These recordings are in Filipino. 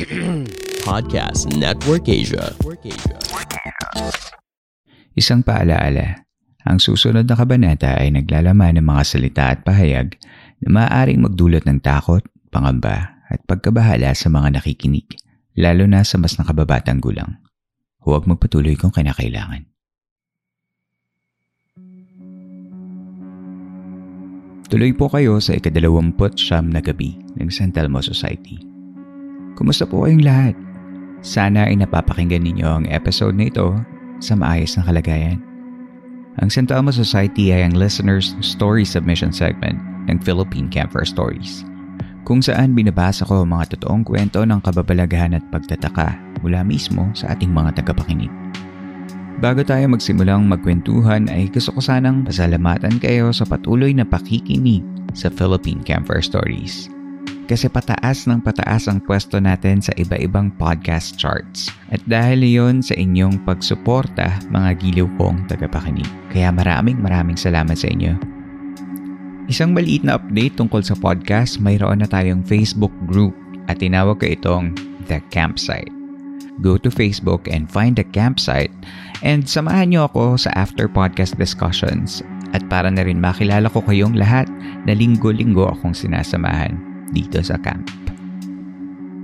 Podcast Network Asia. Isang paalaala, ang susunod na kabanata ay naglalaman ng mga salita at pahayag na maaaring magdulot ng takot, pangamba at pagkabahala sa mga nakikinig, lalo na sa mas nakababatang gulang. Huwag magpatuloy kung kinakailangan. Tuloy po kayo sa ikadalawamput siyam na gabi ng San Telmo Society. Kumusta po kayong lahat? Sana ay napapakinggan ninyo ang episode na ito sa maayos na kalagayan. Ang San Telmo Society ay ang listeners' story submission segment ng Philippine Camper Stories kung saan binabasa ko ang mga totoong kwento ng kababalaghan at pagtataka mula mismo sa ating mga tagapakinig. Bago tayo magsimulang magkwentuhan ay gusto ko sanang pasalamatan kayo sa patuloy na pakikinig sa Philippine Camper Stories. Kasi pataas ng pataas ang pwesto natin sa iba-ibang podcast charts. At dahil iyon sa inyong pagsuporta mga giliw kong tagapakinig. Kaya maraming maraming salamat sa inyo. Isang maliit na update tungkol sa podcast, mayroon na tayong Facebook group at tinawag ko itong The Campsite. Go to Facebook and find the campsite and samahan niyo ako sa after podcast discussions at para na rin makilala ko kayong lahat na linggo-linggo akong sinasamahan dito sa camp.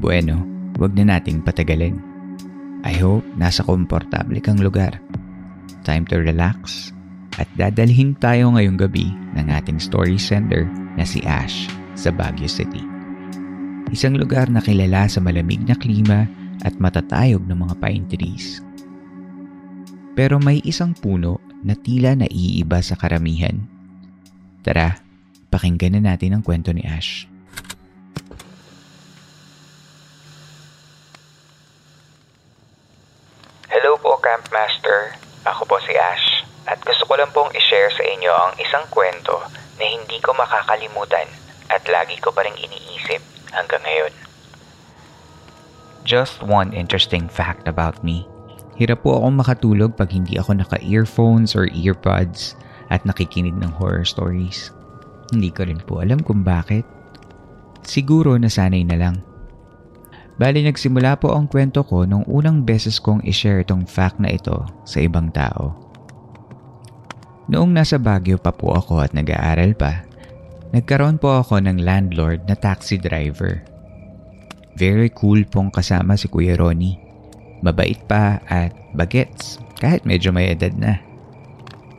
Bueno, wag na nating patagalin. I hope nasa komportable kang lugar. Time to relax at dadalhin tayo ngayong gabi ng ating story sender na si Ash sa Baguio City. Isang lugar na kilala sa malamig na klima at matatayog ng mga pine trees. Pero may isang puno na tila naiiba sa karamihan. Tara, pakinggan na natin ang kwento ni Ash. Hello po, Campmaster. Ako po si Ash. At gusto ko lang pong i-share sa inyo ang isang kwento na hindi ko makakalimutan at lagi ko pa rin iniisip hanggang ngayon. Just one interesting fact about me. Hirap po akong makatulog pag hindi ako naka-earphones or earbuds at nakikinig ng horror stories. Hindi ko rin po alam kung bakit. Siguro nasanay na lang. Bali nagsimula po ang kwento ko nung unang beses kong i-share itong fact na ito sa ibang tao. Noong nasa Baguio pa po ako at nag-aaral pa, nagkaroon po ako ng landlord na taxi driver. Very cool pong kasama si Kuya Ronnie. Mabait pa at bagets kahit medyo may edad na.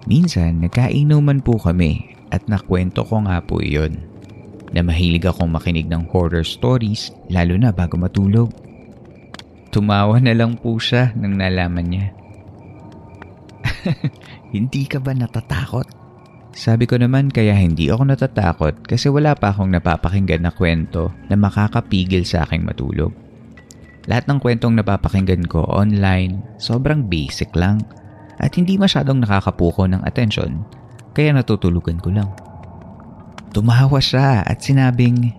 Minsan nagkainuman po kami at nakwento ko nga po iyon na mahilig akong makinig ng horror stories lalo na bago matulog. Tumawa na lang po siya nang nalaman niya. hindi ka ba natatakot? Sabi ko naman kaya hindi ako natatakot kasi wala pa akong napapakinggan na kwento na makakapigil sa aking matulog. Lahat ng kwentong napapakinggan ko online, sobrang basic lang at hindi masyadong nakakapuko ng atensyon kaya natutulugan ko lang. Tumawa siya at sinabing,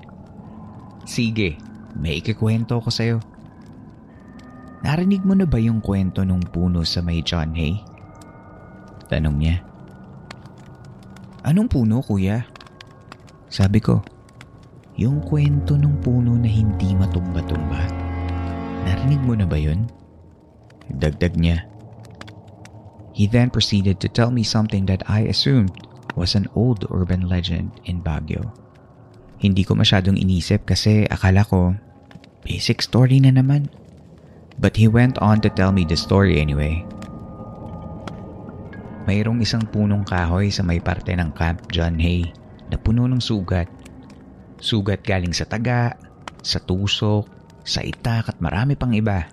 Sige, may ikikwento ko sa'yo. Narinig mo na ba yung kwento nung puno sa may John Hay? Tanong niya. Anong puno, kuya? Sabi ko, yung kwento ng puno na hindi matumba-tumba. Narinig mo na ba yun? Dagdag niya. He then proceeded to tell me something that I assumed was an old urban legend in Baguio. Hindi ko masyadong inisip kasi akala ko basic story na naman. But he went on to tell me the story anyway. Mayroong isang punong kahoy sa may parte ng Camp John Hay na puno ng sugat. Sugat galing sa taga, sa tusok, sa itak at marami pang iba.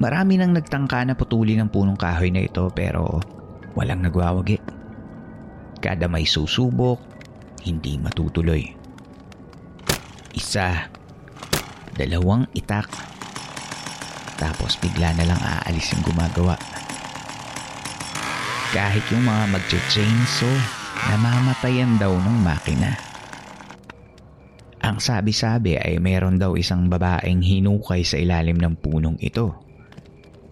Marami nang nagtangka na putuli ng punong kahoy na ito pero walang nagwawagi. Kada may susubok, hindi matutuloy. Isa, dalawang itak, tapos bigla na lang aalis yung gumagawa. Kahit yung mga magche-chainsaw, namamatayan daw ng makina. Ang sabi-sabi ay meron daw isang babaeng hinukay sa ilalim ng punong ito.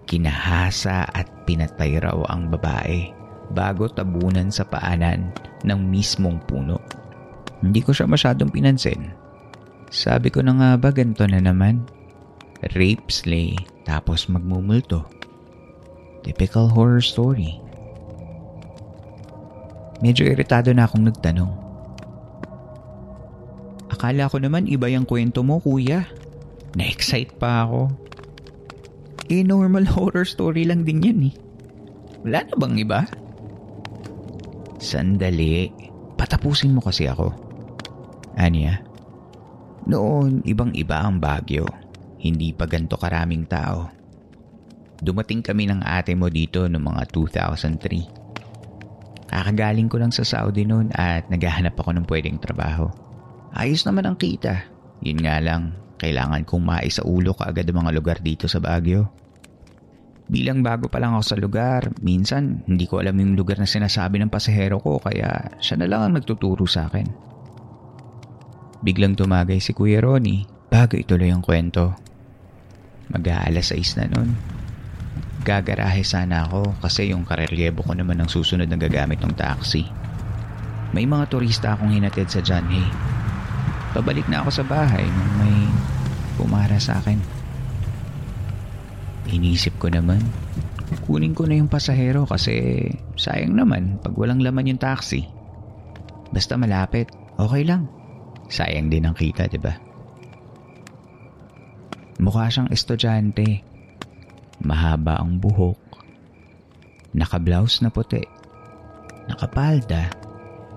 Kinahasa at pinatay raw ang babae bago tabunan sa paanan ng mismong puno. Hindi ko siya masyadong pinansin. Sabi ko na nga ba ganito na naman? Rape slay tapos magmumulto. Typical horror story. Medyo iritado na akong nagtanong. Akala ko naman iba yung kwento mo, kuya. Na-excite pa ako. Eh, normal horror story lang din yan eh. Wala na bang iba? Sandali. Patapusin mo kasi ako. Anya? Noon, ibang-iba ang Bagyo. Hindi pa ganito karaming tao. Dumating kami ng ate mo dito noong mga 2003. Kakagaling ko lang sa Saudi noon at naghahanap ako ng pwedeng trabaho. Ayos naman ang kita. Yun nga lang, kailangan kong maisaulo ka agad ang mga lugar dito sa Baguio. Bilang bago pa lang ako sa lugar, minsan hindi ko alam yung lugar na sinasabi ng pasahero ko kaya siya na lang ang nagtuturo sa akin. Biglang tumagay si Kuya Ronnie bago ituloy ang kwento. Mag-aalas 6 na nun. Gagarahe sana ako kasi yung karelyebo ko naman ang susunod na gagamit ng taxi. May mga turista akong hinatid sa John. Pabalik na ako sa bahay nung may pumara sa akin. Inisip ko naman, kunin ko na yung pasahero kasi sayang naman pag walang laman yung taxi. Basta malapit, okay lang. Sayang din ang kita, di ba? Mukha siyang estudyante. Mahaba ang buhok. Naka-blouse na puti. Nakapalda.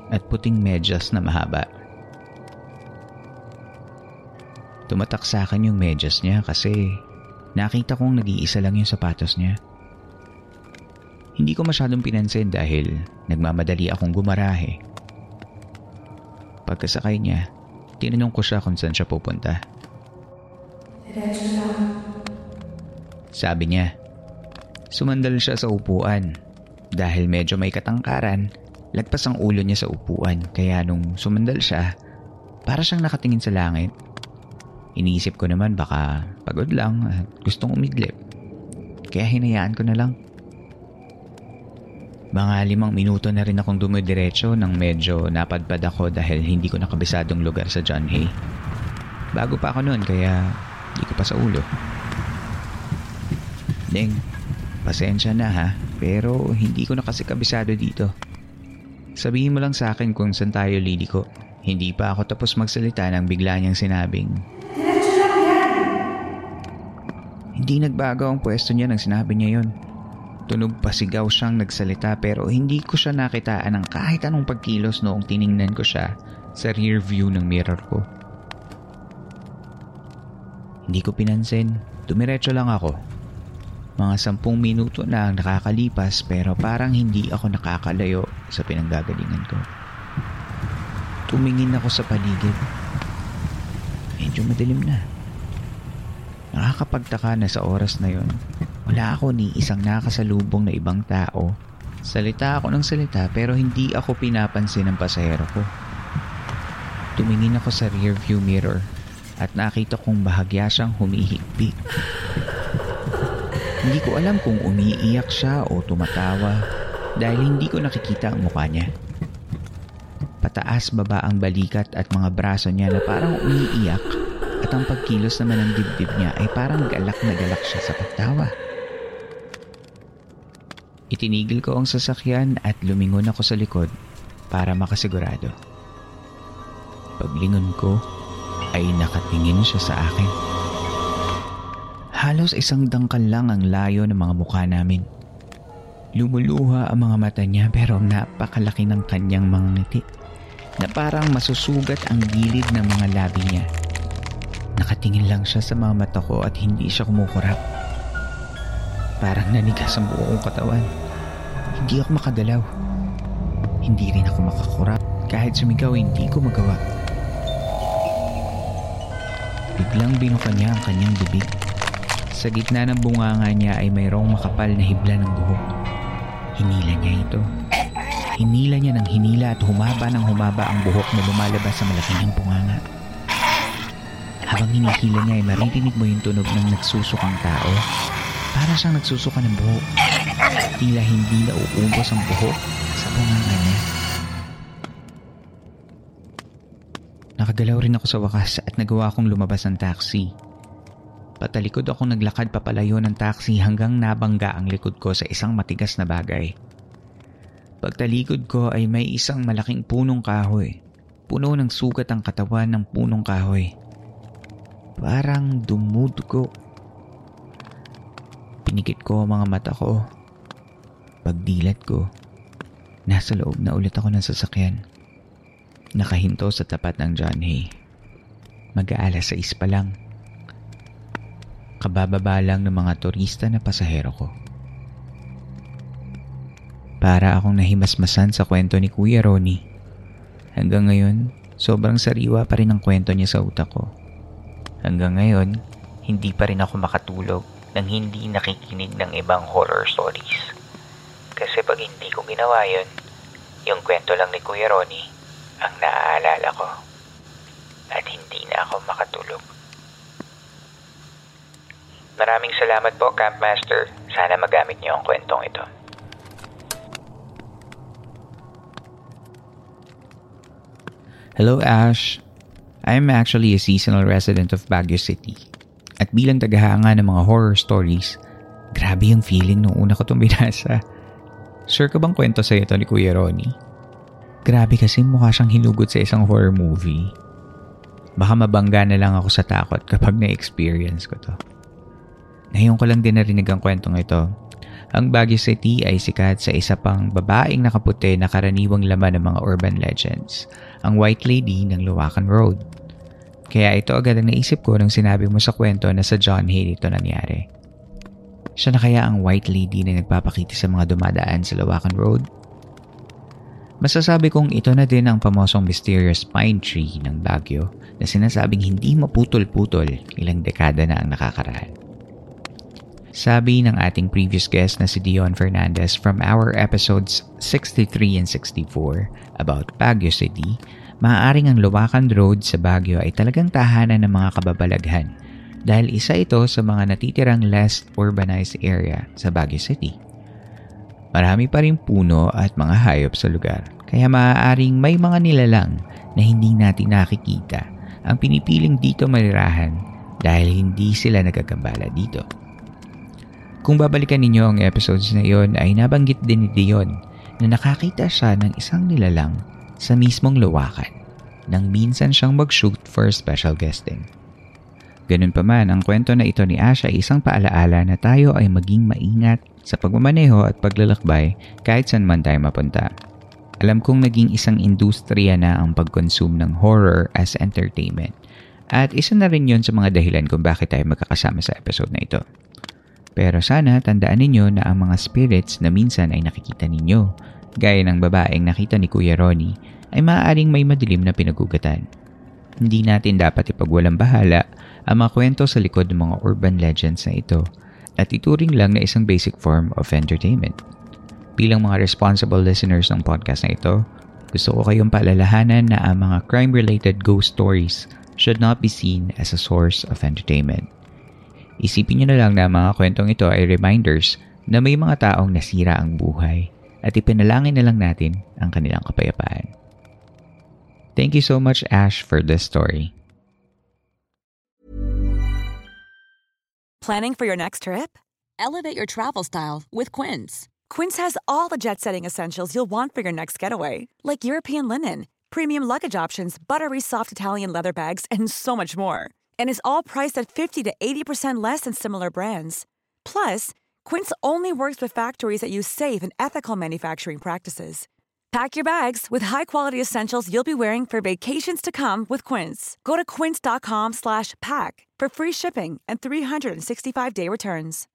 At puting medyas na mahaba. Tumatak sa akin yung medyas niya kasi nakita kong nag-iisa lang yung sapatos niya. Hindi ko masyadong pinansin dahil nagmamadali akong gumarahe. Pagkasakay niya, tinanong ko siya kung saan siya pupunta. Sabi niya, sumandal siya sa upuan. Dahil medyo may katangkaran, lagpas ang ulo niya sa upuan kaya nung sumandal siya, para siyang nakatingin sa langit. Iniisip ko naman baka pagod lang at gustong umidlip. Kaya hinayaan ko na lang. Mga limang minuto na rin akong dumidiretso nang medyo napadpad ako dahil hindi ko nakabisadong lugar sa John Hay. Bago pa ako noon kaya hindi ko pa sa ulo. Deng, pasensya na ha, pero hindi ko na kasi kabisado dito. Sabihin mo lang sa akin kung saan tayo liliko. Hindi pa ako tapos magsalita nang bigla niyang sinabing, Hindi nagbago ang pwesto niya nang sinabi niya yon. Tunog pasigaw siyang nagsalita pero hindi ko siya nakitaan ng kahit anong pagkilos noong tiningnan ko siya sa rear view ng mirror ko. Hindi ko pinansin. Dumiretso lang ako. Mga sampung minuto na ang nakakalipas pero parang hindi ako nakakalayo sa pinanggagalingan ko. Tumingin ako sa paligid. Medyo madilim na. Nakakapagtaka na sa oras na yon. Wala ako ni isang nakasalubong na ibang tao. Salita ako ng salita pero hindi ako pinapansin ng pasahero ko. Tumingin ako sa rear view mirror at nakita kong bahagya siyang humihigpit. Hindi ko alam kung umiiyak siya o tumatawa dahil hindi ko nakikita ang mukha niya. Pataas baba ang balikat at mga braso niya na parang umiiyak at ang pagkilos naman ng dibdib niya ay parang galak na galak siya sa pagtawa. Itinigil ko ang sasakyan at lumingon ako sa likod para makasigurado. Paglingon ko ay nakatingin siya sa akin. Halos isang dangkal lang ang layo ng mga mukha namin. Lumuluha ang mga mata niya pero napakalaki ng kanyang mga ngiti na parang masusugat ang gilid ng mga labi niya. Nakatingin lang siya sa mga mata ko at hindi siya kumukurap. Parang nanigas ang buong katawan. Hindi ako makagalaw. Hindi rin ako makakurap. Kahit sumigaw, hindi ko magawa. Biglang binuka niya ang kanyang bibig. Sa gitna ng bunganga niya ay mayroong makapal na hibla ng buhok. Hinila niya ito. Hinila niya ng hinila at humaba ng humaba ang buhok na lumalabas sa malaking bunganga. Habang hinihila niya ay maririnig mo yung tunog ng nagsusukang tao. Para siyang nagsusuka ng buhok. Tila hindi na uubos ang buhok sa bunganga niya. Nakagalaw rin ako sa wakas at nagawa akong lumabas ng taxi. Patalikod ako naglakad papalayo ng taxi hanggang nabangga ang likod ko sa isang matigas na bagay. Pagtalikod ko ay may isang malaking punong kahoy. Puno ng sugat ang katawan ng punong kahoy. Parang dumudugo. Pinikit ko ang mga mata ko. Pagdilat ko, nasa loob na ulit ako ng sasakyan. Nakahinto sa tapat ng John Hay. Mag-aalas 6 pa lang. Kabababa lang ng mga turista na pasahero ko. Para akong nahimasmasan sa kwento ni Kuya Ronnie. Hanggang ngayon, sobrang sariwa pa rin ang kwento niya sa utak ko. Hanggang ngayon, hindi pa rin ako makatulog nang hindi nakikinig ng ibang horror stories. Kasi pag hindi ko ginawa yun, yung kwento lang ni Kuya Ronnie ang naaalala ko. At hindi na ako makatulog. Maraming salamat po, Campmaster. Sana magamit niyo ang kwentong ito. Hello Ash. I'm actually a seasonal resident of Baguio City. At bilang tagahanga ng mga horror stories, grabe yung feeling nung una ko itong binasa. Sure ka bang kwento sa ito ni Kuya Ronnie? Grabe kasi mukha siyang hinugot sa isang horror movie. Baka mabangga na lang ako sa takot kapag na-experience ko to. Ngayon ko lang din narinig ang kwentong ito. Ang Baguio City ay sikat sa isa pang babaeng nakaputi na karaniwang laman ng mga urban legends, ang White Lady ng Luwakan Road. Kaya ito agad ang naisip ko nang sinabi mo sa kwento na sa John Hay ito nangyari. Siya na kaya ang White Lady na nagpapakita sa mga dumadaan sa Luwakan Road? Masasabi kong ito na din ang pamosong mysterious pine tree ng Baguio na sinasabing hindi maputol-putol ilang dekada na ang nakakaraan. Sabi ng ating previous guest na si Dion Fernandez from our episodes 63 and 64 about Baguio City, maaaring ang Luwakan Road sa Baguio ay talagang tahanan ng mga kababalaghan dahil isa ito sa mga natitirang less urbanized area sa Baguio City. Marami pa rin puno at mga hayop sa lugar kaya maaaring may mga nilalang na hindi natin nakikita ang pinipiling dito marirahan dahil hindi sila nagagambala dito. Kung babalikan ninyo ang episodes na iyon ay nabanggit din ni Dion na nakakita siya ng isang nilalang sa mismong luwakan nang minsan siyang mag-shoot for special guesting. Ganun pa man, ang kwento na ito ni Ash ay isang paalaala na tayo ay maging maingat sa pagmamaneho at paglalakbay kahit saan man tayo mapunta. Alam kong naging isang industriya na ang pag-consume ng horror as entertainment at isa na rin yon sa mga dahilan kung bakit tayo magkakasama sa episode na ito. Pero sana tandaan ninyo na ang mga spirits na minsan ay nakikita ninyo, gaya ng babaeng nakita ni Kuya Ronnie, ay maaaring may madilim na pinagugatan. Hindi natin dapat ipagwalang bahala ang mga kwento sa likod ng mga urban legends na ito at ituring lang na isang basic form of entertainment. Bilang mga responsible listeners ng podcast na ito, gusto ko kayong paalalahanan na ang mga crime-related ghost stories should not be seen as a source of entertainment. Isipin nyo na lang na mga kwentong ito ay reminders na may mga taong nasira ang buhay at ipinalangin na lang natin ang kanilang kapayapaan. Thank you so much, Ash, for this story. Planning for your next trip? Elevate your travel style with Quince. Quince has all the jet setting essentials you'll want for your next getaway, like European linen, premium luggage options, buttery soft Italian leather bags, and so much more. And is all priced at 50 to 80% less than similar brands. Plus, Quince only works with factories that use safe and ethical manufacturing practices. Pack your bags with high-quality essentials you'll be wearing for vacations to come with Quince. Go to quince.com slash pack for free shipping and 365-day returns.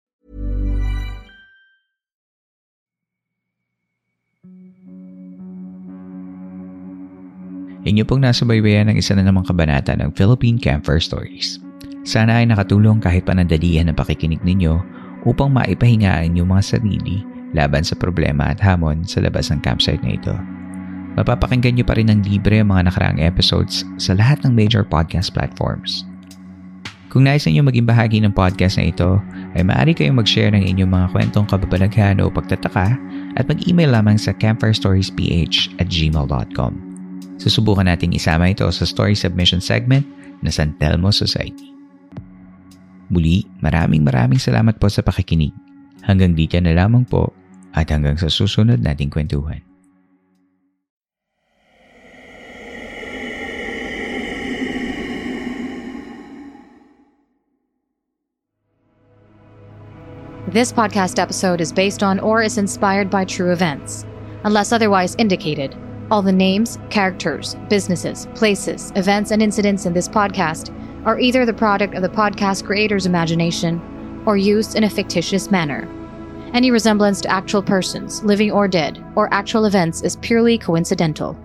Inyo pong nasubaybayan ng isa na namang kabanata ng Philippine Campfire Stories. Sana ay nakatulong kahit panandalian ang pakikinig ninyo upang maipahingaan yung mga sarili laban sa problema at hamon sa labas ng campsite na ito. Mapapakinggan nyo pa rin ng libre ang mga nakaraang episodes sa lahat ng major podcast platforms. Kung nais ninyo maging bahagi ng podcast na ito, ay maaari kayong mag-share ng inyong mga kwentong kababalaghan o pagtataka at mag-email lamang sa campfirestoriesph at gmail.com. Susubukan nating isama ito sa story submission segment na San Telmo Society. Muli, maraming maraming salamat po sa pakikinig. Hanggang dito na lamang po at hanggang sa susunod nating kwentuhan. This podcast episode is based on or is inspired by true events. Unless otherwise indicated, all the names, characters, businesses, places, events, and incidents in this podcast are either the product of the podcast creator's imagination or used in a fictitious manner. Any resemblance to actual persons, living or dead, or actual events is purely coincidental.